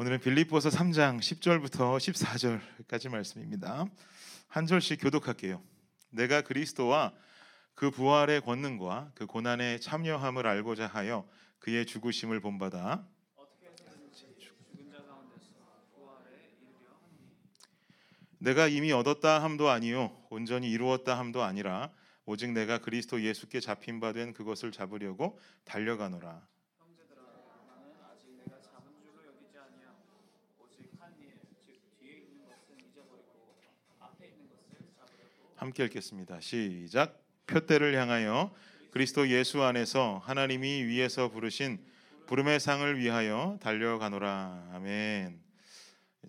오늘은 빌립보서 3장 10절부터 14절까지 말씀입니다. 한 절씩 교독할게요. 내가 그리스도와 그 부활의 권능과 그 고난에 참여함을 알고자 하여 그의 죽으심을 본받아 내가 이미 얻었다 함도 아니요 온전히 이루었다 함도 아니라 오직 내가 그리스도 예수께 잡힌 바 된 그것을 잡으려고 달려가노라. 형제들아 나는 아직 내가 잡은 줄로 여기지 아니하고 오직 한 일, 즉 뒤에 있는 것은 잊어버리고 앞에 있는 것을 잡으려고 함께 읽겠습니다. 시작. 표대를 향하여 그리스도 예수 안에서 하나님이 위에서 부르신 부름의 상을 위하여 달려가노라. 아멘.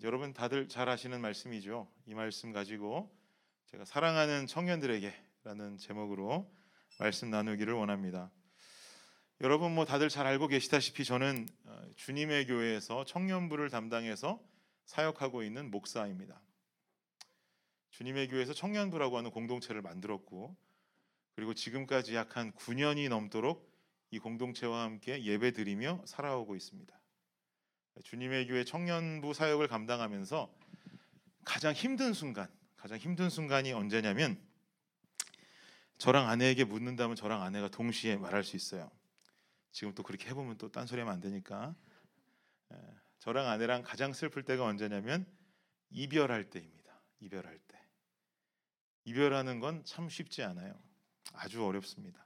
여러분 다들 잘 아시는 말씀이죠. 이 말씀 가지고 제가 사랑하는 청년들에게라는 제목으로 말씀 나누기를 원합니다. 여러분 뭐 다들 잘 알고 계시다시피 저는 어, 주님의 교회에서 청년부를 담당해서 사역하고 있는 목사입니다. 주님의 교회에서 청년부라고 하는 공동체를 만들었고 그리고 지금까지 약 한 9년이 넘도록 이 공동체와 함께 예배드리며 살아오고 있습니다. 주님의 교회 청년부 사역을 감당하면서 가장 힘든 순간, 가장 힘든 순간이 언제냐면 저랑 아내에게 묻는다면 저랑 아내가 동시에 말할 수 있어요. 지금 또 그렇게 해보면 또 딴소리하면 안 되니까. 에, 저랑 아내랑 가장 슬플 때가 언제냐면 이별할 때입니다. 이별할 때. 이별하는 건 참 쉽지 않아요. 아주 어렵습니다.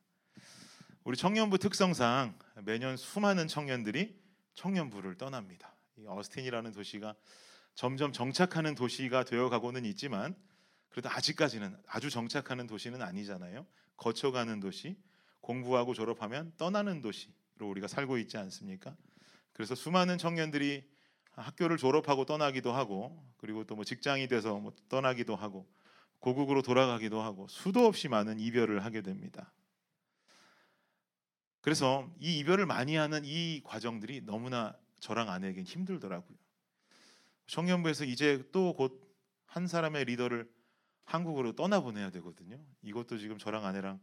우리 청년부 특성상 매년 수많은 청년들이 청년부를 떠납니다. 이 어스틴이라는 도시가 점점 정착하는 도시가 되어가고는 있지만 그래도 아직까지는 아주 정착하는 도시는 아니잖아요. 거쳐가는 도시, 공부하고 졸업하면 떠나는 도시로 우리가 살고 있지 않습니까? 그래서 수많은 청년들이 학교를 졸업하고 떠나기도 하고 그리고 또 뭐 직장이 돼서 뭐 떠나기도 하고 고국으로 돌아가기도 하고 수도 없이 많은 이별을 하게 됩니다. 그래서 이 이별을 많이 하는 이 과정들이 너무나 저랑 아내에겐 힘들더라고요. 청년부에서 이제 또 곧 한 사람의 리더를 한국으로 떠나보내야 되거든요. 이것도 지금 저랑 아내랑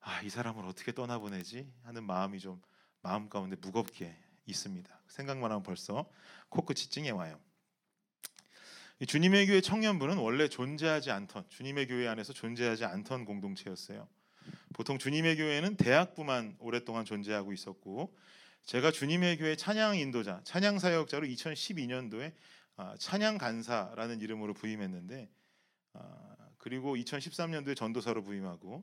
아, 이 사람을 어떻게 떠나보내지 하는 마음이 좀 마음 가운데 무겁게 있습니다. 생각만 하면 벌써 코끝이 찡해 와요. 이 주님의 교회 청년부는 원래 존재하지 않던 주님의 교회 안에서 존재하지 않던 공동체였어요. 보통 주님의 교회는 대학부만 오랫동안 존재하고 있었고 제가 주님의 교회 찬양 인도자, 찬양 사역자로 2012년도에 아, 찬양 간사라는 이름으로 부임했는데 아, 그리고 2013년도에 전도사로 부임하고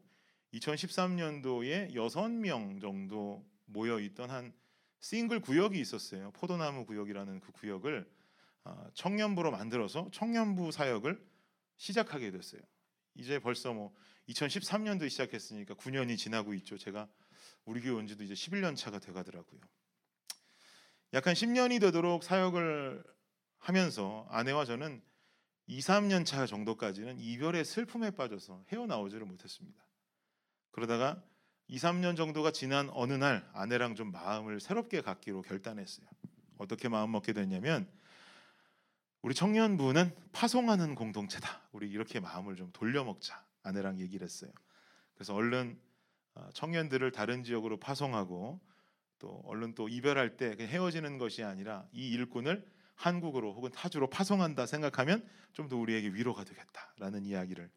2013년도에 6명 정도 모여 있던 한 싱글 구역이 있었어요. 포도나무 구역이라는 그 구역을 아, 청년부로 만들어서 청년부 사역을 시작하게 됐어요. 이제 벌써 뭐 2013년도에 시작했으니까 9년이 지나고 있죠. 제가 우리 교회 온 지도 이제 11년 차가 돼 가더라고요. 약한 10년이 되도록 사역을 하면서 아내와 저는 2, 3년 차 정도까지는 이별의 슬픔에 빠져서 헤어나오지를 못했습니다. 그러다가 2, 3년 정도가 지난 어느 날 아내랑 좀 마음을 새롭게 갖기로 결단했어요. 어떻게 마음 먹게 됐냐면 우리 청년부는 파송하는 공동체다. 우리 이렇게 마음을 좀 돌려먹자. 아내랑 얘기를 했어요. 그래서 얼른 어, 청년들을 다른 지역으로 파송하고 또 얼른 또 이별할 때 헤어지는 것이 아니라 이 일꾼을 한국으로 혹은 타주로 파송한다 생각하면 좀 더 우리에게 위로가 되겠다라는 이야기를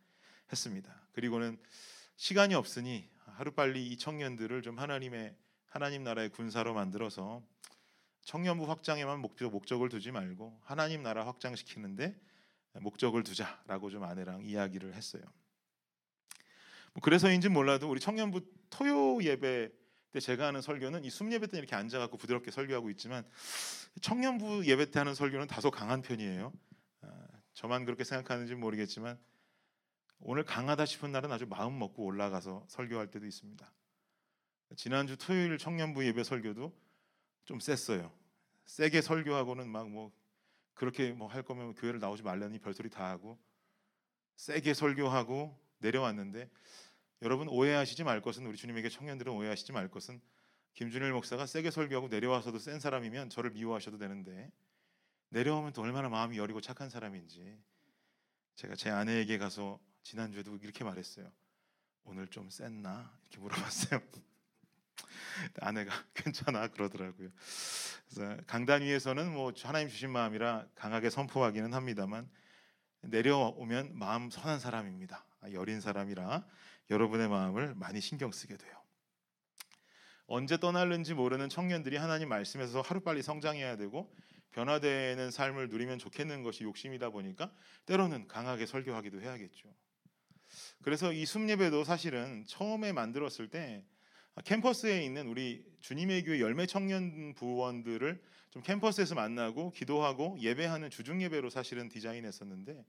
했습니다. 그리고는 시간이 없으니 하루빨리 이 청년들을 좀 하나님의 하나님 나라의 군사로 만들어서 청년부 확장에만 목적, 목적을 두지 말고 하나님 나라 확장시키는데 목적을 두자라고 좀 아내랑 이야기를 했어요. 뭐 그래서인지 몰라도 우리 청년부 토요 예배 때 제가 하는 설교는 이 숨 예배 때 이렇게 앉아갖고 부드럽게 설교하고 있지만 청년부 예배 때 하는 설교는 다소 강한 편이에요. 아, 저만 그렇게 생각하는지 모르겠지만 오늘 강하다 싶은 날은 아주 마음 먹고 올라가서 설교할 때도 있습니다. 지난주 토요일 청년부 예배 설교도 좀 셌어요. 세게 설교하고는 막 뭐 그렇게 뭐 할 거면 교회를 나오지 말라니 별소리 다 하고 세게 설교하고 내려왔는데 여러분 오해하시지 말 것은 우리 주님에게 청년들은 오해하시지 말 것은 김준일 목사가 세게 설교하고 내려와서도 센 사람이면 저를 미워하셔도 되는데 내려오면 또 얼마나 마음이 여리고 착한 사람인지 제가 제 아내에게 가서 지난주에도 이렇게 말했어요. 오늘 좀 셌나? 이렇게 물어봤어요. 아내가 괜찮아 그러더라고요. 그래서 강단 위에서는 뭐 하나님 주신 마음이라 강하게 선포하기는 합니다만 내려오면 마음 선한 사람입니다. 아, 여린 사람이라 여러분의 마음을 많이 신경 쓰게 돼요. 언제 떠날는지 모르는 청년들이 하나님 말씀에서 하루빨리 성장해야 되고 변화되는 삶을 누리면 좋겠는 것이 욕심이다 보니까 때로는 강하게 설교하기도 해야겠죠. 그래서 이 숨예배도 사실은 처음에 만들었을 때 캠퍼스에 있는 우리 주님의 교회 열매 청년 부원들을 좀 캠퍼스에서 만나고 기도하고 예배하는 주중 예배로 사실은 디자인했었는데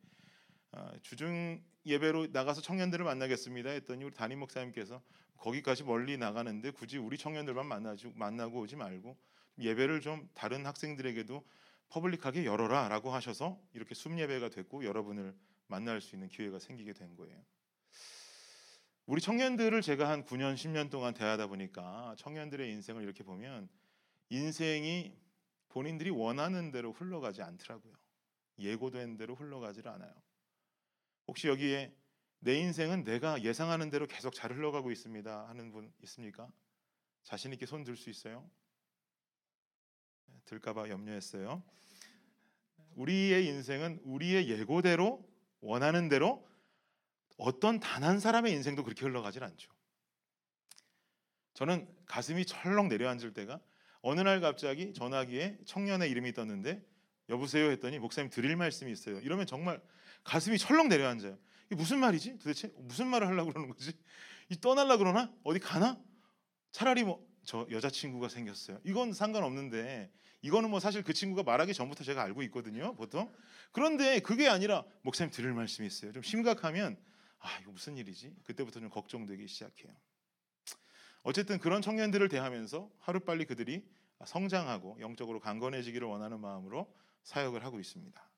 아, 주중 예배로 나가서 청년들을 만나겠습니다 했더니 우리 담임 목사님께서 거기까지 멀리 나가는데 굳이 우리 청년들만 만나지 만나고 오지 말고 예배를 좀 다른 학생들에게도 퍼블릭하게 열어라라고 하셔서 이렇게 숨 예배가 됐고 여러분을 만날 수 있는 기회가 생기게 된 거예요. 우리 청년들을 제가 한 9년 10년 동안 대하다 보니까 청년들의 인생을 이렇게 보면 인생이 본인들이 원하는 대로 흘러가지 않더라고요. 예고된 대로 흘러가지를 않아요. 혹시 여기에 내 인생은 내가 예상하는 대로 계속 잘 흘러가고 있습니다 하는 분 있습니까? 자신 있게 손 들 수 있어요? 들까봐 염려했어요. 우리의 인생은 우리의 예고대로 원하는 대로 어떤 단 한 사람의 인생도 그렇게 흘러가질 않죠. 저는 가슴이 철렁 내려앉을 때가 어느 날 갑자기 전화기에 청년의 이름이 떴는데 여보세요 했더니 목사님 드릴 말씀이 있어요. 이러면 정말 가슴이 철렁 내려앉아요. 이게 무슨 말이지? 도대체 무슨 말을 하려고 그러는 거지? 이 떠날라 그러나? 어디 가나? 차라리 뭐 저 여자친구가 생겼어요. 이건 상관없는데 이거는 뭐 사실 그 친구가 말하기 전부터 제가 알고 있거든요. 보통. 그런데 그게 아니라 목사님 들을 말씀이 있어요. 좀 심각하면 아 이거 무슨 일이지? 그때부터 좀 걱정되기 시작해요. 어쨌든 그런 청년들을 대하면서 하루빨리 그들이 성장하고 영적으로 강건해지기를 원하는 마음으로 사역을 하고 있습니다.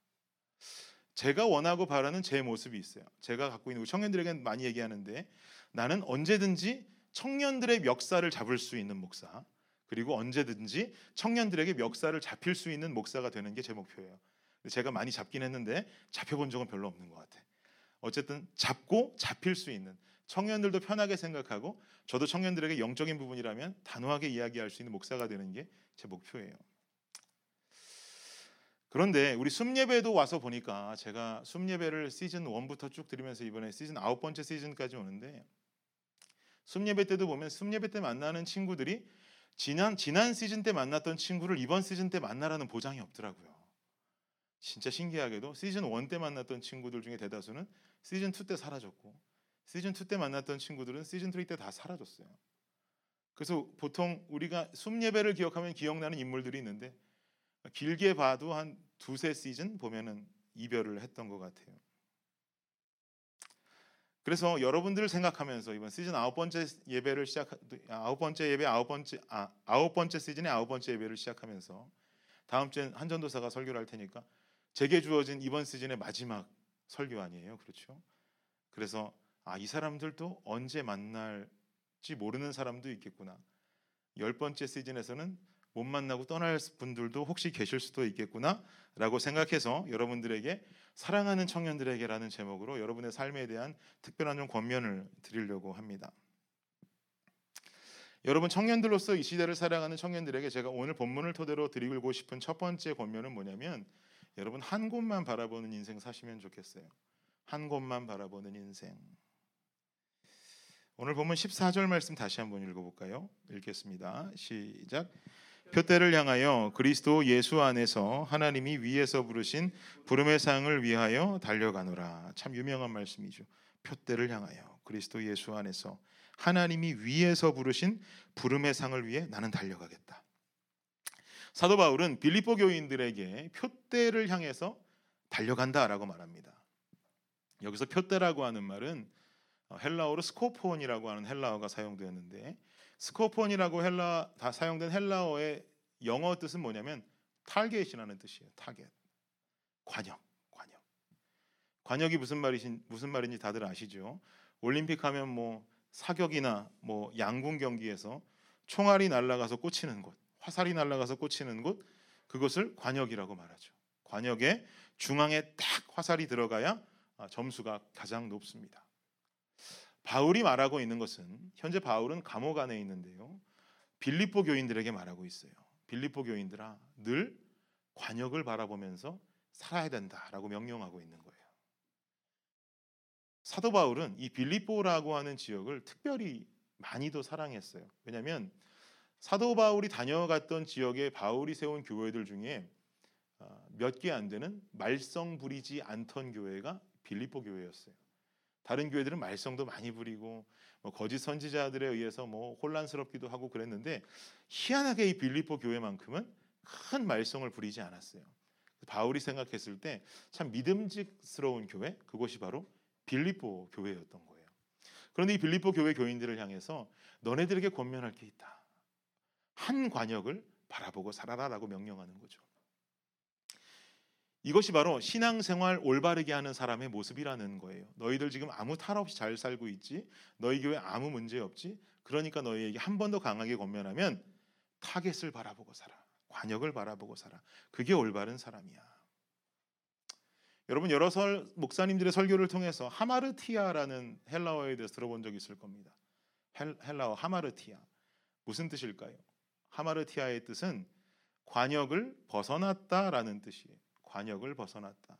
제가 원하고 바라는 제 모습이 있어요. 제가 갖고 있는 청년들에게 많이 얘기하는데 나는 언제든지 청년들의 멱살을 잡을 수 있는 목사 그리고 언제든지 청년들에게 멱살을 잡힐 수 있는 목사가 되는 게 제 목표예요. 제가 많이 잡긴 했는데 잡혀본 적은 별로 없는 것 같아. 어쨌든 잡고 잡힐 수 있는 청년들도 편하게 생각하고 저도 청년들에게 영적인 부분이라면 단호하게 이야기할 수 있는 목사가 되는 게 제 목표예요. 그런데 우리 숨예배도 와서 보니까 제가 숨예배를 시즌 1부터 쭉 들으면서 이번에 시즌 아홉 번째 시즌까지 오는데 숨예배 때도 보면 숨예배 때 만나는 친구들이 지난 지난 시즌 때 만났던 친구를 이번 시즌 때 만나라는 보장이 없더라고요. 진짜 신기하게도 시즌 1 때 만났던 친구들 중에 대다수는 시즌 2 때 사라졌고 시즌 2 때 만났던 친구들은 시즌 3 때 다 사라졌어요. 그래서 보통 우리가 숨 예배를 기억하면 기억나는 인물들이 있는데 길게 봐도 한 두세 시즌 보면은 이별을 했던 것 같아요. 그래서 여러분들을 생각하면서 이번 시즌 아홉 번째 예배를 시작 아홉 번째 예배 아홉 번째 아, 아홉 번째 시즌의 아홉 번째 예배를 시작하면서 다음 주엔 한전도사가 설교를 할 테니까 제게 주어진 이번 시즌의 마지막 설교 아니에요, 그렇죠? 그래서 아 이 사람들도 언제 만날지 모르는 사람도 있겠구나. 열 번째 시즌에서는 못 만나고 떠날 분들도 혹시 계실 수도 있겠구나라고 생각해서 여러분들에게 사랑하는 청년들에게라는 제목으로 여러분의 삶에 대한 특별한 좀 권면을 드리려고 합니다. 여러분 청년들로서 이 시대를 살아가는 청년들에게 제가 오늘 본문을 토대로 드리고 싶은 첫 번째 권면은 뭐냐면 여러분 한 곳만 바라보는 인생 사시면 좋겠어요. 한 곳만 바라보는 인생. 오늘 보면 14절 말씀 다시 한번 읽어볼까요? 읽겠습니다. 시작. 표대를 향하여 그리스도 예수 안에서 하나님이 위에서 부르신 부름의 상을 위하여 달려가노라. 참 유명한 말씀이죠. 표대를 향하여 그리스도 예수 안에서 하나님이 위에서 부르신 부름의 상을 위해 나는 달려가겠다. 사도 바울은 빌립보 교인들에게 표대를 향해서 달려간다라고 말합니다. 여기서 표대라고 하는 말은 헬라어로 스코폰이라고 하는 헬라어가 사용되었는데 스코폰이라고 헬라 다 사용된 헬라어의 영어 뜻은 뭐냐면 타겟이라는 뜻이에요. 타겟. 과녁, 과녁. 과녁이 무슨 말이신 무슨 말인지 다들 아시죠? 올림픽 하면 뭐 사격이나 뭐 양궁 경기에서 총알이 날아가서 꽂히는 곳, 화살이 날아가서 꽂히는 곳 그것을 과녁이라고 말하죠. 과녁의 중앙에 딱 화살이 들어가야 아, 점수가 가장 높습니다. 바울이 말하고 있는 것은 현재 바울은 감옥 안에 있는데요. 빌립보 교인들에게 말하고 있어요. 빌립보 교인들아 늘 관역을 바라보면서 살아야 된다라고 명령하고 있는 거예요. 사도 바울은 이 빌립보라고 하는 지역을 특별히 많이도 사랑했어요. 왜냐하면 사도 바울이 다녀갔던 지역에 바울이 세운 교회들 중에 어, 몇개 안 되는 말썽 부리지 않던 교회가 빌립보 교회였어요. 다른 교회들은 말썽도 많이 부리고 뭐 거짓 선지자들에 의해서 뭐 혼란스럽기도 하고 그랬는데 희한하게 이 빌립보 교회만큼은 큰 말썽을 부리지 않았어요. 바울이 생각했을 때 참 믿음직스러운 교회 그것이 바로 빌립보 교회였던 거예요. 그런데 이 빌립보 교회 교인들을 향해서 너네들에게 권면할 게 있다. 한 관역을 바라보고 살아라라고 명령하는 거죠. 이것이 바로 신앙생활 올바르게 하는 사람의 모습이라는 거예요. 너희들 지금 아무 탈 없이 잘 살고 있지. 너희 교회 아무 문제 없지. 그러니까 너희에게 한 번 더 강하게 권면하면 타겟을 바라보고 살아. 과녁을 바라보고 살아. 그게 올바른 사람이야. 여러분 여러 설 목사님들의 설교를 통해서 하마르티아라는 헬라어에 대해서 들어본 적 있을 겁니다. 헬, 헬라어 하마르티아 무슨 뜻일까요? 하마르티아의 뜻은 과녁을 벗어났다라는 뜻이에요. 과녁을 벗어났다.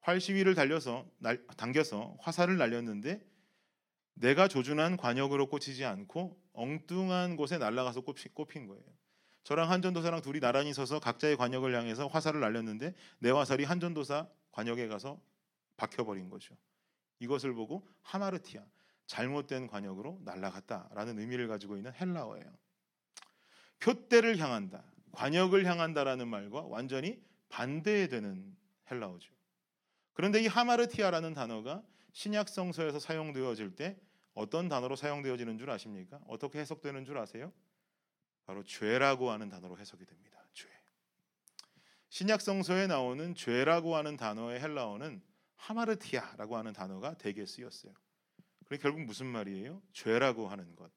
활 시위를 달려서 날, 당겨서 화살을 날렸는데 내가 조준한 관역으로 꽂히지 않고 엉뚱한 곳에 날아가서 꼽힌 거예요. 저랑 한전도사랑 둘이 나란히 서서 각자의 관역을 향해서 화살을 날렸는데 내 화살이 한전도사 관역에 가서 박혀버린 거죠. 이것을 보고 하마르티아 잘못된 관역으로 날아갔다라는 의미를 가지고 있는 헬라어예요. 표대를 향한다, 관역을 향한다라는 말과 완전히 반대되는 헬라어죠. 그런데 이 하마르티아라는 단어가 신약 성서에서 사용되어질 때 어떤 단어로 사용되어지는 줄 아십니까? 어떻게 해석되는 줄 아세요? 바로 죄라고 하는 단어로 해석이 됩니다. 죄. 신약 성서에 나오는 죄라고 하는 단어의 헬라어는 하마르티아라고 하는 단어가 대개 쓰였어요. 그게 결국 무슨 말이에요? 죄라고 하는 것.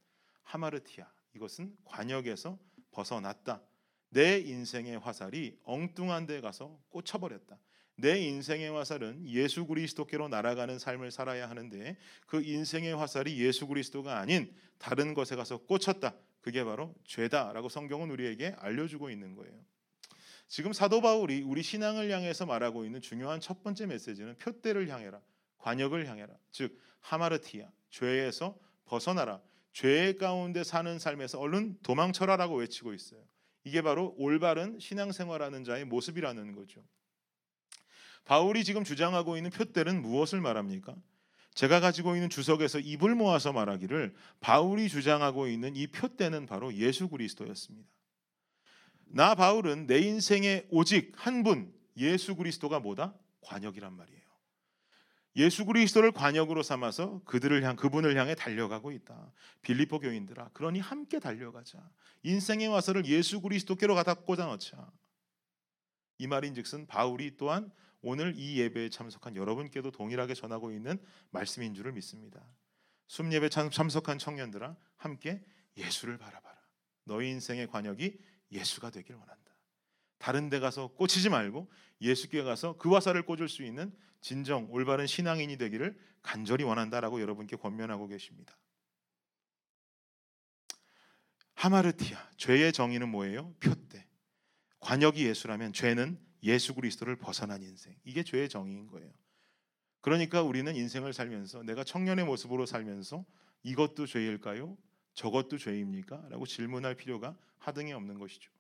하마르티아. 이것은 관역에서 벗어났다. 내 인생의 화살이 엉뚱한 데 가서 꽂혀버렸다. 내 인생의 화살은 예수 그리스도께로 날아가는 삶을 살아야 하는데 그 인생의 화살이 예수 그리스도가 아닌 다른 것에 가서 꽂혔다. 그게 바로 죄다라고 성경은 우리에게 알려주고 있는 거예요. 지금 사도 바울이 우리 신앙을 향해서 말하고 있는 중요한 첫 번째 메시지는 표대를 향해라, 관역을 향해라. 즉 하마르티아, 죄에서 벗어나라. 죄 가운데 사는 삶에서 얼른 도망쳐라라고 외치고 있어요. 이게 바로 올바른 신앙생활하는 자의 모습이라는 거죠. 바울이 지금 주장하고 있는 표대는 무엇을 말합니까? 제가 가지고 있는 주석에서 입을 모아서 말하기를 바울이 주장하고 있는 이 표대는 바로 예수 그리스도였습니다. 나 바울은 내 인생에 오직 한 분 예수 그리스도가 뭐다? 관역이란 말이에요. 예수 그리스도를 관역으로 삼아서 그들을 향 그분을 향해 달려가고 있다. 빌립보 교인들아, 그러니 함께 달려가자. 인생의 화살을 예수 그리스도께로 갖다 꽂아 넣자. 이 말인즉슨 바울이 또한 오늘 이 예배에 참석한 여러분께도 동일하게 전하고 있는 말씀인 줄을 믿습니다. 숨예배 참석한 청년들아 함께 예수를 바라봐라. 너희 인생의 관역이 예수가 되길 원한다. 다른 데 가서 꽂히지 말고 예수께 가서 그 화살을 꽂을 수 있는 진정 올바른 신앙인이 되기를 간절히 원한다라고 여러분께 권면하고 계십니다. 하마르티아 죄의 정의는 뭐예요? 표대. 관역이 예수라면 죄는 예수 그리스도를 벗어난 인생. 이게 죄의 정의인 거예요. 그러니까 우리는 인생을 살면서 내가 청년의 모습으로 살면서 이것도 죄일까요? 저것도 죄입니까? 라고 질문할 필요가 하등이 없는 것이죠.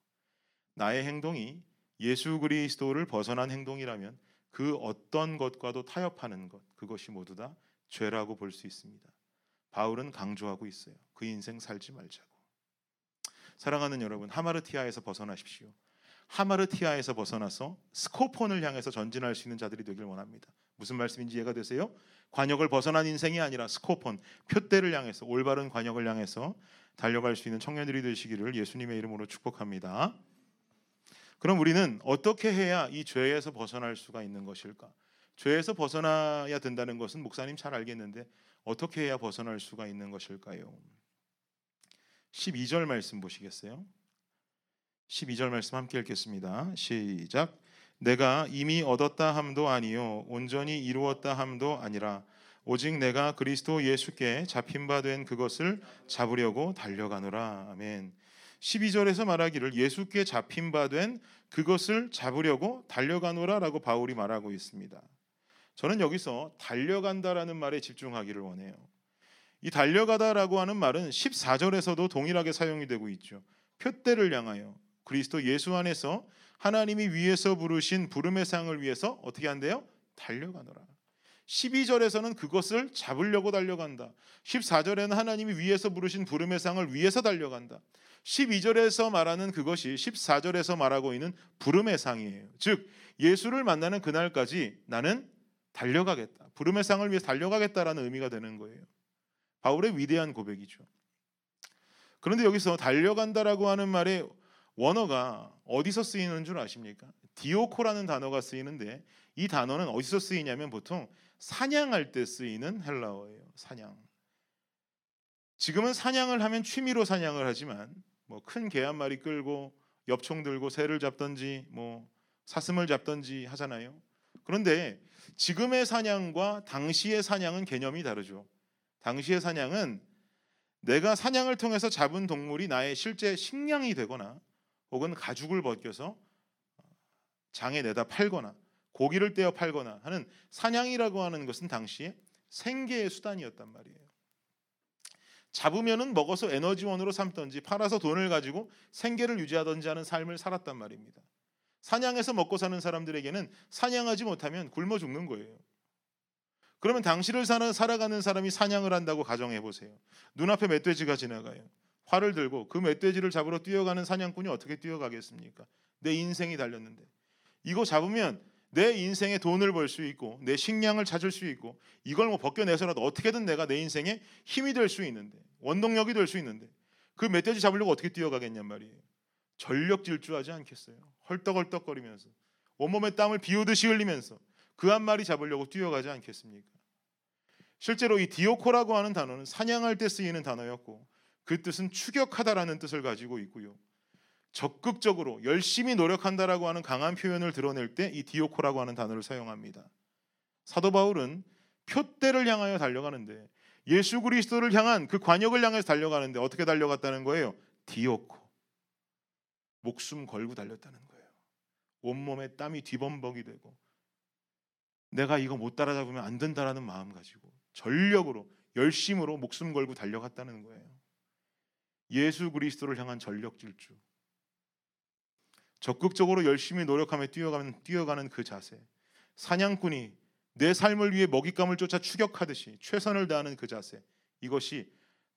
나의 행동이 예수 그리스도를 벗어난 행동이라면 그 어떤 것과도 타협하는 것 그것이 모두 다 죄라고 볼 수 있습니다. 바울은 강조하고 있어요. 그 인생 살지 말자고. 사랑하는 여러분, 하마르티아에서 벗어나십시오. 하마르티아에서 벗어나서 스코폰을 향해서 전진할 수 있는 자들이 되길 원합니다. 무슨 말씀인지 이해가 되세요? 관역을 벗어난 인생이 아니라 스코폰, 표대를 향해서 올바른 관역을 향해서 달려갈 수 있는 청년들이 되시기를 예수님의 이름으로 축복합니다. 그럼 우리는 어떻게 해야 이 죄에서 벗어날 수가 있는 것일까? 죄에서 벗어나야 된다는 것은 목사님 잘 알겠는데 어떻게 해야 벗어날 수가 있는 것일까요? 12절 말씀 보시겠어요? 12절 말씀 함께 읽겠습니다. 시작. 내가 이미 얻었다 함도 아니요 온전히 이루었다 함도 아니라 오직 내가 그리스도 예수께 잡힌 바 된 그것을 잡으려고 달려가노라. 아멘. 12절에서 말하기를 예수께 잡힌 바 된 그것을 잡으려고 달려가노라라고 바울이 말하고 있습니다. 저는 여기서 달려간다라는 말에 집중하기를 원해요. 이 달려가다라고 하는 말은 14절에서도 동일하게 사용이 되고 있죠. 표대를 향하여 그리스도 예수 안에서 하나님이 위에서 부르신 부름의 상을 위해서 어떻게 한대요? 달려가노라. 12절에서는 그것을 잡으려고 달려간다. 14절에는 하나님이 위에서 부르신 부름의 상을 위해서 달려간다. 12절에서 말하는 그것이 14절에서 말하고 있는 부름의 상이에요. 즉 예수를 만나는 그날까지 나는 달려가겠다. 부름의 상을 위해 달려가겠다라는 의미가 되는 거예요. 바울의 위대한 고백이죠. 그런데 여기서 달려간다라고 하는 말의 원어가 어디서 쓰이는 줄 아십니까? 디오코라는 단어가 쓰이는데 이 단어는 어디서 쓰이냐면 보통 사냥할 때 쓰이는 헬라어예요. 사냥. 지금은 사냥을 하면 취미로 사냥을 하지만 뭐큰개 한 마리 끌고 엽총 들고 새를 잡던지 뭐 사슴을 잡던지 하잖아요. 그런데 지금의 사냥과 당시의 사냥은 개념이 다르죠. 당시의 사냥은 내가 사냥을 통해서 잡은 동물이 나의 실제 식량이 되거나 혹은 가죽을 벗겨서 장에 내다 팔거나 고기를 떼어 팔거나 하는 사냥이라고 하는 것은 당시에 생계의 수단이었단 말이에요. 잡으면은 먹어서 에너지원으로 삼던지 팔아서 돈을 가지고 생계를 유지하던지 하는 삶을 살았단 말입니다. 사냥해서 먹고 사는 사람들에게는 사냥하지 못하면 굶어 죽는 거예요. 그러면 당시를 사는, 살아가는 사람이 사냥을 한다고 가정해 보세요. 눈앞에 멧돼지가 지나가요. 활을 들고 그 멧돼지를 잡으러 뛰어가는 사냥꾼이 어떻게 뛰어가겠습니까? 내 인생이 달렸는데 이거 잡으면 내 인생에 돈을 벌 수 있고 내 식량을 찾을 수 있고 이걸 뭐 벗겨내서라도 어떻게든 내가 내 인생에 힘이 될 수 있는데 원동력이 될 수 있는데 그 멧돼지 잡으려고 어떻게 뛰어가겠냔 말이에요. 전력 질주하지 않겠어요. 헐떡헐떡거리면서 온몸에 땀을 비오듯이 흘리면서 그 한 마리 잡으려고 뛰어가지 않겠습니까? 실제로 이 디오코라고 하는 단어는 사냥할 때 쓰이는 단어였고 그 뜻은 추격하다라는 뜻을 가지고 있고요. 적극적으로 열심히 노력한다라고 하는 강한 표현을 드러낼 때 이 디오코라고 하는 단어를 사용합니다. 사도 바울은 표대를 향하여 달려가는데 예수 그리스도를 향한 그 관역을 향해서 달려가는데 어떻게 달려갔다는 거예요? 디오코. 목숨 걸고 달렸다는 거예요. 온몸에 땀이 뒤범벅이 되고 내가 이거 못 따라잡으면 안 된다라는 마음 가지고 전력으로 열심으로 목숨 걸고 달려갔다는 거예요. 예수 그리스도를 향한 전력 질주. 적극적으로 열심히 노력하며 뛰어가는 뛰어가는 그 자세. 사냥꾼이 내 삶을 위해 먹잇감을 쫓아 추격하듯이 최선을 다하는 그 자세. 이것이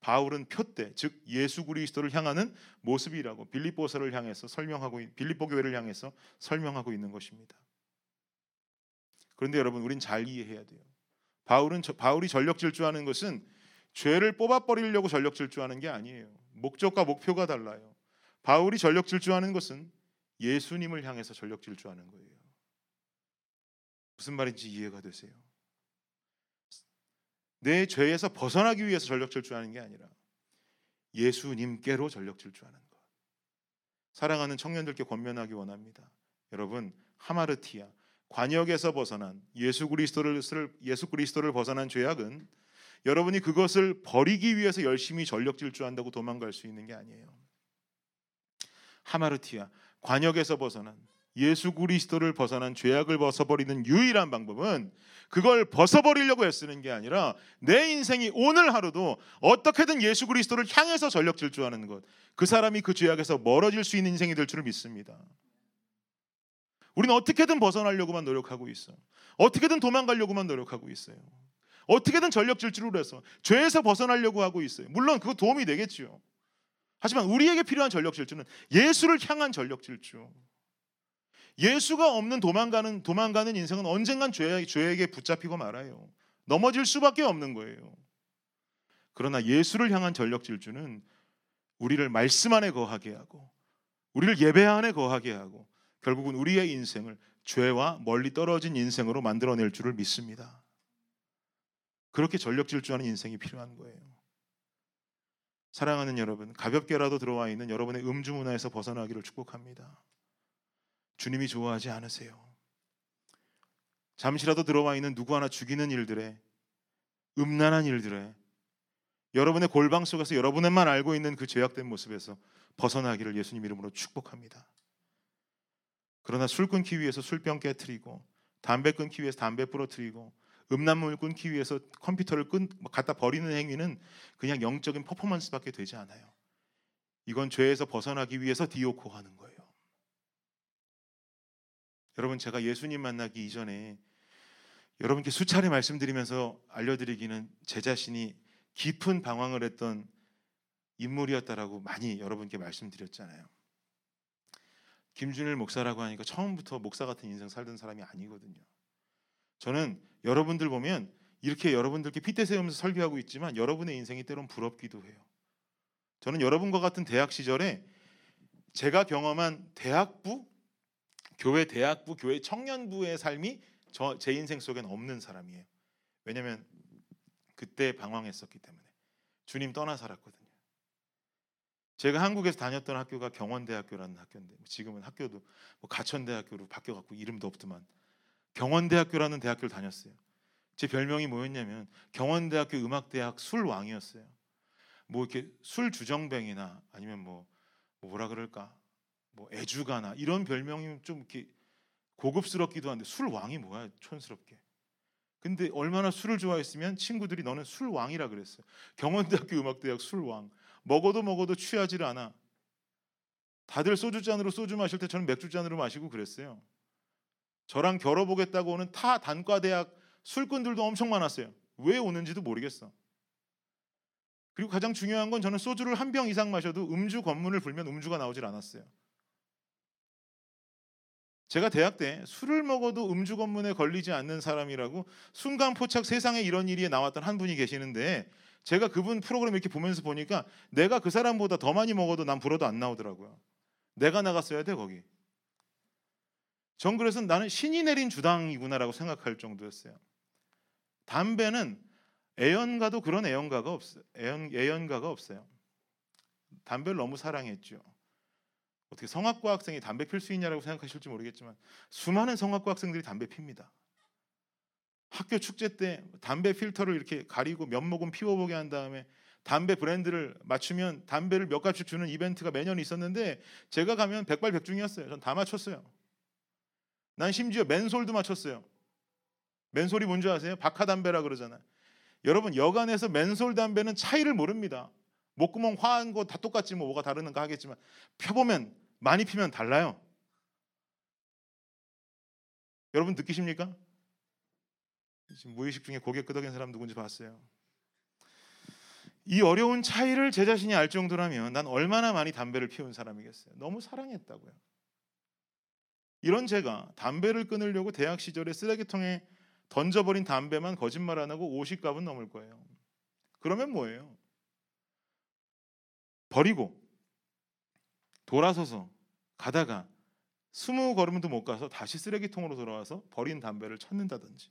바울은 표대 즉 예수 그리스도를 향하는 모습이라고 빌립보서를 향해서 설명하고 빌립보 교회를 향해서 설명하고 있는 것입니다. 그런데 여러분 우린 잘 이해해야 돼요. 바울은 바울이 전력 질주하는 것은 죄를 뽑아 버리려고 전력 질주하는 게 아니에요. 목적과 목표가 달라요. 바울이 전력 질주하는 것은 예수님을 향해서 전력 질주하는 거예요. 무슨 말인지 이해가 되세요? 내 죄에서 벗어나기 위해서 전력 질주하는 게 아니라 예수님께로 전력 질주하는 것. 사랑하는 청년들께 권면하기 원합니다. 여러분 하마르티아 관역에서 벗어난 예수 그리스도를 예수 그리스도를 벗어난 죄악은 여러분이 그것을 버리기 위해서 열심히 전력 질주한다고 도망갈 수 있는 게 아니에요. 하마르티아 관역에서 벗어난 예수 그리스도를 벗어난 죄악을 벗어버리는 유일한 방법은 그걸 벗어버리려고 애쓰는 게 아니라 내 인생이 오늘 하루도 어떻게든 예수 그리스도를 향해서 전력 질주하는 것. 그 사람이 그 죄악에서 멀어질 수 있는 인생이 될 줄을 믿습니다. 우리는 어떻게든 벗어나려고만 노력하고 있어. 어떻게든 도망가려고만 노력하고 있어요. 어떻게든 전력 질주를 해서 죄에서 벗어나려고 하고 있어요. 물론 그거 도움이 되겠지요. 하지만 우리에게 필요한 전력 질주는 예수를 향한 전력 질주. 예수가 없는 도망가는 도망가는 인생은 언젠간 죄, 죄에게 붙잡히고 말아요. 넘어질 수밖에 없는 거예요. 그러나 예수를 향한 전력 질주는 우리를 말씀 안에 거하게 하고 우리를 예배 안에 거하게 하고 결국은 우리의 인생을 죄와 멀리 떨어진 인생으로 만들어낼 줄을 믿습니다. 그렇게 전력 질주하는 인생이 필요한 거예요. 사랑하는 여러분, 가볍게라도 들어와 있는 여러분의 음주 문화에서 벗어나기를 축복합니다. 주님이 좋아하지 않으세요. 잠시라도 들어와 있는 누구 하나 죽이는 일들에 음란한 일들에 여러분의 골방 속에서 여러분만 알고 있는 그 죄악된 모습에서 벗어나기를 예수님 이름으로 축복합니다. 그러나 술 끊기 위해서 술병 깨뜨리고 담배 끊기 위해서 담배 부러뜨리고 음란물 끊기 위해서 컴퓨터를 끈 갖다 버리는 행위는 그냥 영적인 퍼포먼스밖에 되지 않아요. 이건 죄에서 벗어나기 위해서 디오코 하는 거예요. 여러분 제가 예수님 만나기 이전에 여러분께 수차례 말씀드리면서 알려드리기는 제 자신이 깊은 방황을 했던 인물이었다라고 많이 여러분께 말씀드렸잖아요. 김준일 목사라고 하니까 처음부터 목사 같은 인생 살던 사람이 아니거든요. 저는 여러분들 보면 이렇게 여러분들께 핏대 세우면서 설교하고 있지만 여러분의 인생이 때론 부럽기도 해요. 저는 여러분과 같은 대학 시절에 제가 경험한 대학부, 교회 대학부, 교회 청년부의 삶이 저, 제 인생 속엔 없는 사람이에요. 왜냐하면 그때 방황했었기 때문에 주님 떠나 살았거든요. 제가 한국에서 다녔던 학교가 경원대학교라는 학교인데 지금은 학교도 뭐 가천대학교로 바뀌어갖고 이름도 없더만 경원대학교라는 대학교를 다녔어요. 제 별명이 뭐였냐면 경원대학교 음악대학 술왕이었어요. 뭐 이렇게 술 주정뱅이나 아니면 뭐, 뭐 뭐라 그럴까 뭐 애주가나 이런 별명이 좀 이렇게 고급스럽기도 한데 술 왕이 뭐야 촌스럽게. 근데 얼마나 술을 좋아했으면 친구들이 너는 술 왕이라 그랬어요. 경원대학교 음악대학 술 왕. 먹어도 먹어도 취하지를 않아. 다들 소주 잔으로 소주 마실 때 저는 맥주 잔으로 마시고 그랬어요. 저랑 결혼보겠다고 오는 타 단과 대학 술꾼들도 엄청 많았어요. 왜 오는지도 모르겠어. 그리고 가장 중요한 건 저는 소주를 한 병 이상 마셔도 음주 검문을 불면 음주가 나오질 않았어요. 제가 대학 때 술을 먹어도 음주 검문에 걸리지 않는 사람이라고 순간 포착 세상에 이런 일이 나왔던 한 분이 계시는데 제가 그분 프로그램 이렇게 보면서 보니까 내가 그 사람보다 더 많이 먹어도 난 불어도 안 나오더라고요. 내가 나갔어야 돼 거기. 전 그래서 나는 신이 내린 주당이구나라고 생각할 정도였어요. 담배는 애연가도 그런 애연가가 없어요. 애연, 애연가가 없어요. 담배를 너무 사랑했죠. 어떻게 성악과 학생이 담배 필 수 있냐라고 생각하실지 모르겠지만 수많은 성악과 학생들이 담배 핍니다. 학교 축제 때 담배 필터를 이렇게 가리고 몇 모금 피워보게 한 다음에 담배 브랜드를 맞추면 담배를 몇 가지 주는 이벤트가 매년 있었는데 제가 가면 백발백중이었어요. 전 다 맞췄어요. 난 심지어 맨솔도 맞췄어요. 맨솔이 뭔지 아세요? 박하담배라 그러잖아요. 여러분 여간에서 맨솔 담배는 차이를 모릅니다. 목구멍 화한 거 다 똑같지 뭐 뭐가 다르는가 하겠지만 펴보면 많이 피면 달라요. 여러분 느끼십니까? 지금 무의식 중에 고개 끄덕인 사람 누군지 봤어요. 이 어려운 차이를 제 자신이 알 정도라면 난 얼마나 많이 담배를 피운 사람이겠어요. 너무 사랑했다고요. 이런 제가 담배를 끊으려고 대학 시절에 쓰레기통에 던져버린 담배만 거짓말 안 하고 50갑은 넘을 거예요. 그러면 뭐예요? 버리고 돌아서서 가다가 스무 걸음도 못 가서 다시 쓰레기통으로 돌아와서 버린 담배를 찾는다든지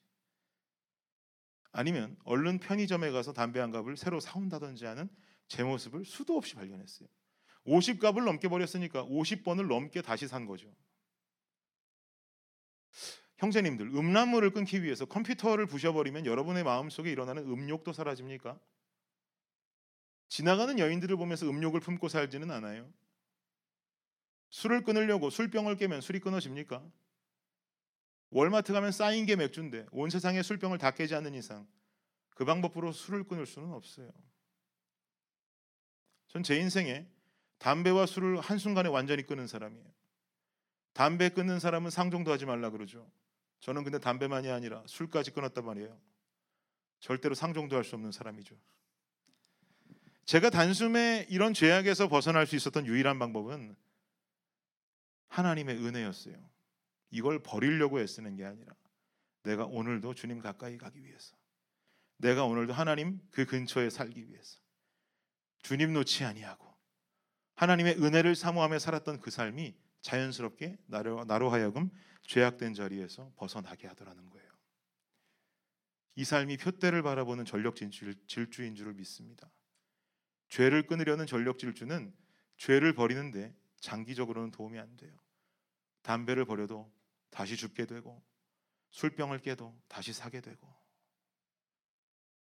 아니면 얼른 편의점에 가서 담배 한 갑을 새로 사온다든지 하는 제 모습을 수도 없이 발견했어요. 50갑을 넘게 버렸으니까 50번을 넘게 다시 산 거죠. 형제님들, 음란물을 끊기 위해서 컴퓨터를 부셔버리면 여러분의 마음속에 일어나는 음욕도 사라집니까? 지나가는 여인들을 보면서 음욕을 품고 살지는 않아요. 술을 끊으려고 술병을 깨면 술이 끊어집니까? 월마트 가면 쌓인 게 맥주인데 온 세상의 술병을 다 깨지 않는 이상 그 방법으로 술을 끊을 수는 없어요. 전 제 인생에 담배와 술을 한순간에 완전히 끊은 사람이에요. 담배 끊는 사람은 상종도 하지 말라 그러죠. 저는 근데 담배만이 아니라 술까지 끊었단 말이에요. 절대로 상종도 할 수 없는 사람이죠. 제가 단숨에 이런 죄악에서 벗어날 수 있었던 유일한 방법은 하나님의 은혜였어요. 이걸 버리려고 애쓰는 게 아니라 내가 오늘도 주님 가까이 가기 위해서 내가 오늘도 하나님 그 근처에 살기 위해서 주님 놓지 아니하고 하나님의 은혜를 사모하며 살았던 그 삶이 자연스럽게 나로, 나로 하여금 죄악된 자리에서 벗어나게 하더라는 거예요. 이 삶이 표대를 바라보는 전력 질주인 줄을 믿습니다. 죄를 끊으려는 전력 질주는 죄를 버리는데 장기적으로는 도움이 안 돼요. 담배를 버려도 다시 죽게 되고 술병을 깨도 다시 사게 되고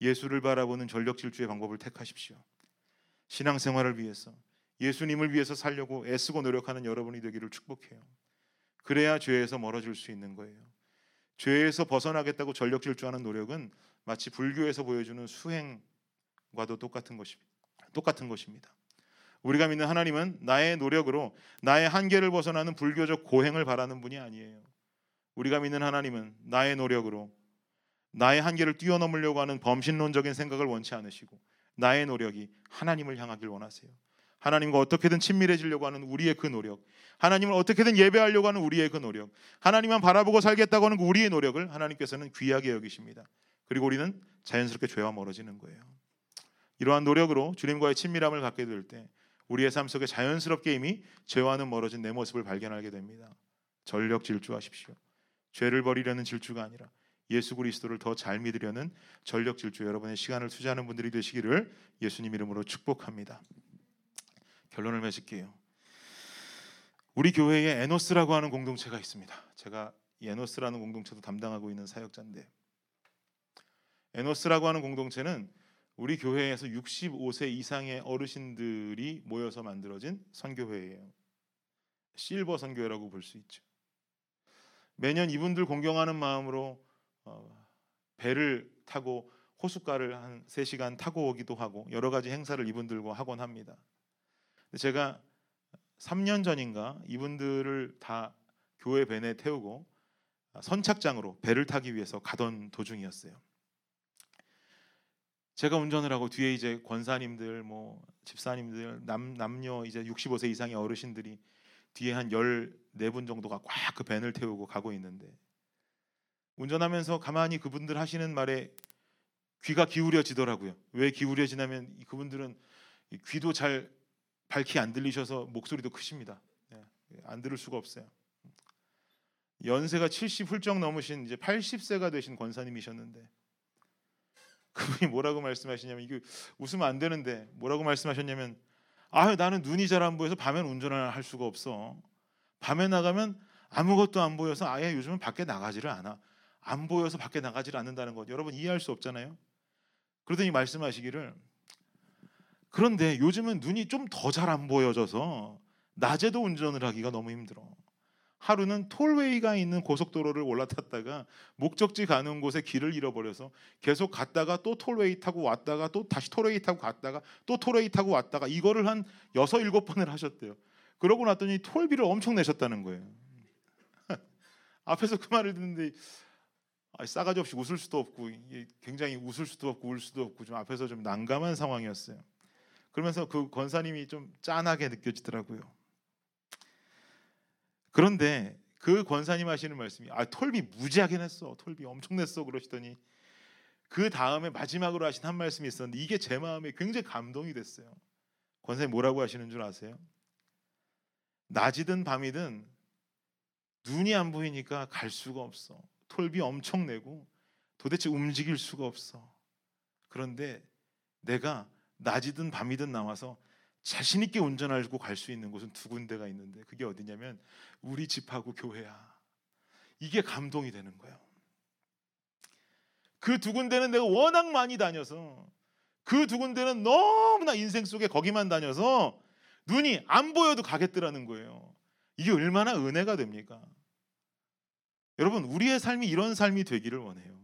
예수를 바라보는 전력 질주의 방법을 택하십시오. 신앙생활을 위해서 예수님을 위해서 살려고 애쓰고 노력하는 여러분이 되기를 축복해요. 그래야 죄에서 멀어질 수 있는 거예요. 죄에서 벗어나겠다고 전력 질주하는 노력은 마치 불교에서 보여주는 수행과도 똑같은 것입니다. 똑같은 것입니다. 우리가 믿는 하나님은 나의 노력으로 나의 한계를 벗어나는 불교적 고행을 바라는 분이 아니에요. 우리가 믿는 하나님은 나의 노력으로 나의 한계를 뛰어넘으려고 하는 범신론적인 생각을 원치 않으시고 나의 노력이 하나님을 향하길 원하세요. 하나님과 어떻게든 친밀해지려고 하는 우리의 그 노력, 하나님을 어떻게든 예배하려고 하는 우리의 그 노력, 하나님만 바라보고 살겠다고 하는 그 우리의 노력을 하나님께서는 귀하게 여기십니다. 그리고 우리는 자연스럽게 죄와 멀어지는 거예요. 이러한 노력으로 주님과의 친밀함을 갖게 될 때 우리의 삶 속에 자연스럽게 이미 죄와는 멀어진 내 모습을 발견하게 됩니다. 전력 질주하십시오. 죄를 버리려는 질주가 아니라 예수 그리스도를 더 잘 믿으려는 전력 질주 여러분의 시간을 투자하는 분들이 되시기를 예수님 이름으로 축복합니다. 결론을 맺을게요. 우리 교회에 에노스라고 하는 공동체가 있습니다. 제가 이 에노스라는 공동체도 담당하고 있는 사역자인데 에노스라고 하는 공동체는 우리 교회에서 65세 이상의 어르신들이 모여서 만들어진 선교회예요. 실버 선교회라고 볼 수 있죠. 매년 이분들 공경하는 마음으로 어, 배를 타고 호숫가를 한 3시간 타고 오기도 하고 여러 가지 행사를 이분들과 하곤 합니다. 제가 3년 전인가 이분들을 다 교회 밴에 태우고 선착장으로 배를 타기 위해서 가던 도중이었어요. 제가 운전을 하고 뒤에 이제 권사님들 뭐 집사님들 남 남녀 이제 65세 이상의 어르신들이 뒤에 한 14분 정도가 꽉 그 밴을 태우고 가고 있는데 운전하면서 가만히 그분들 하시는 말에 귀가 기울여지더라고요. 왜 기울여지냐면 그분들은 귀도 잘 밝히 안 들리셔서 목소리도 크십니다. 예, 안 들을 수가 없어요. 연세가 70 훌쩍 넘으신 이제 80세가 되신 권사님이셨는데 그분이 뭐라고 말씀하시냐면 이게 웃으면 안 되는데 뭐라고 말씀하셨냐면 아 나는 눈이 잘 안 보여서 밤엔 운전을 할 수가 없어. 밤에 나가면 아무것도 안 보여서 아예 요즘은 밖에 나가지를 않아. 안 보여서 밖에 나가지를 않는다는 것 여러분 이해할 수 없잖아요. 그러더니 말씀하시기를 그런데 요즘은 눈이 좀 더 잘 안 보여져서 낮에도 운전을 하기가 너무 힘들어. 하루는 톨웨이가 있는 고속도로를 올라탔다가 목적지 가는 곳에 길을 잃어버려서 계속 갔다가 또 톨웨이 타고 왔다가 또 다시 톨웨이 타고 갔다가 또 톨웨이 타고 왔다가 이거를 한 여섯 일곱 번을 하셨대요. 그러고 났더니 톨비를 엄청 내셨다는 거예요. 앞에서 그 말을 듣는데 싸가지 없이 웃을 수도 없고 굉장히 웃을 수도 없고 울 수도 없고 좀 앞에서 좀 난감한 상황이었어요. 그러면서 그 권사님이 좀 짠하게 느껴지더라고요. 그런데 그 권사님 하시는 말씀이 아 톨비 무지하게 냈어 톨비 엄청 냈어 그러시더니 그 다음에 마지막으로 하신 한 말씀이 있었는데 이게 제 마음에 굉장히 감동이 됐어요. 권사님 뭐라고 하시는 줄 아세요? 낮이든 밤이든 눈이 안 보이니까 갈 수가 없어. 톨비 엄청 내고 도대체 움직일 수가 없어. 그런데 내가 낮이든 밤이든 나와서 자신 있게 운전하고 갈 수 있는 곳은 두 군데가 있는데 그게 어디냐면 우리 집하고 교회야. 이게 감동이 되는 거예요. 그 두 군데는 내가 워낙 많이 다녀서 그 두 군데는 너무나 인생 속에 거기만 다녀서 눈이 안 보여도 가겠더라는 거예요. 이게 얼마나 은혜가 됩니까? 여러분, 우리의 삶이 이런 삶이 되기를 원해요.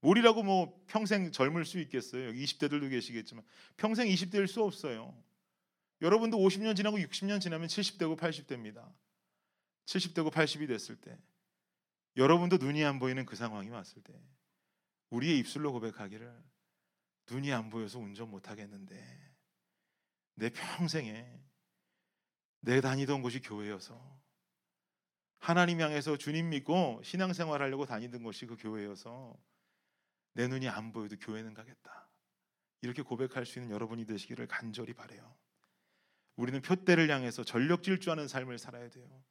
우리라고 뭐 평생 젊을 수 있겠어요. 여기 20대들도 계시겠지만 평생 20대일 수 없어요. 여러분도 50년 지나고 60년 지나면 70대고 80대입니다. 70대고 80이 됐을 때 여러분도 눈이 안 보이는 그 상황이 왔을 때 우리의 입술로 고백하기를 눈이 안 보여서 운전 못 하겠는데 내 평생에 내 다니던 곳이 교회여서 하나님 향해서 주님 믿고 신앙생활 하려고 다니던 곳이 그 교회여서 내 눈이 안 보여도 교회는 가겠다. 이렇게 고백할 수 있는 여러분이 되시기를 간절히 바래요. 우리는 표대를 향해서 전력 질주하는 삶을 살아야 돼요.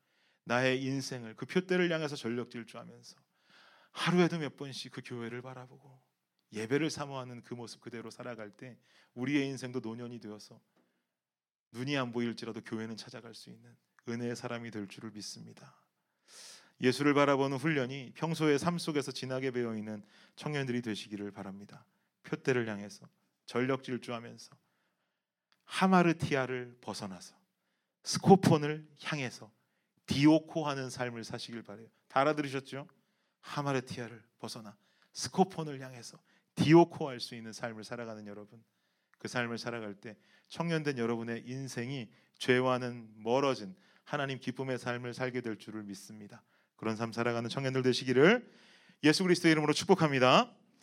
나의 인생을 그 표대를 향해서 전력 질주하면서 하루에도 몇 번씩 그 교회를 바라보고 예배를 사모하는 그 모습 그대로 살아갈 때 우리의 인생도 노년이 되어서 눈이 안 보일지라도 교회는 찾아갈 수 있는 은혜의 사람이 될 줄을 믿습니다. 예수를 바라보는 훈련이 평소의 삶 속에서 진하게 배어 있는 청년들이 되시기를 바랍니다. 표대를 향해서 전력 질주하면서 하마르티아를 벗어나서 스코폰을 향해서 디오코 하는 삶을 사시길 바래요. 다 알아들으셨죠? 하마르티아를 벗어나 스코폰을 향해서 디오코 할 수 있는 삶을 살아가는 여러분. 그 삶을 살아갈 때 청년된 여러분의 인생이 죄와는 멀어진 하나님 기쁨의 삶을 살게 될 줄을 믿습니다. 그런 삶 살아가는 청년들 되시기를 예수 그리스도의 이름으로 축복합니다.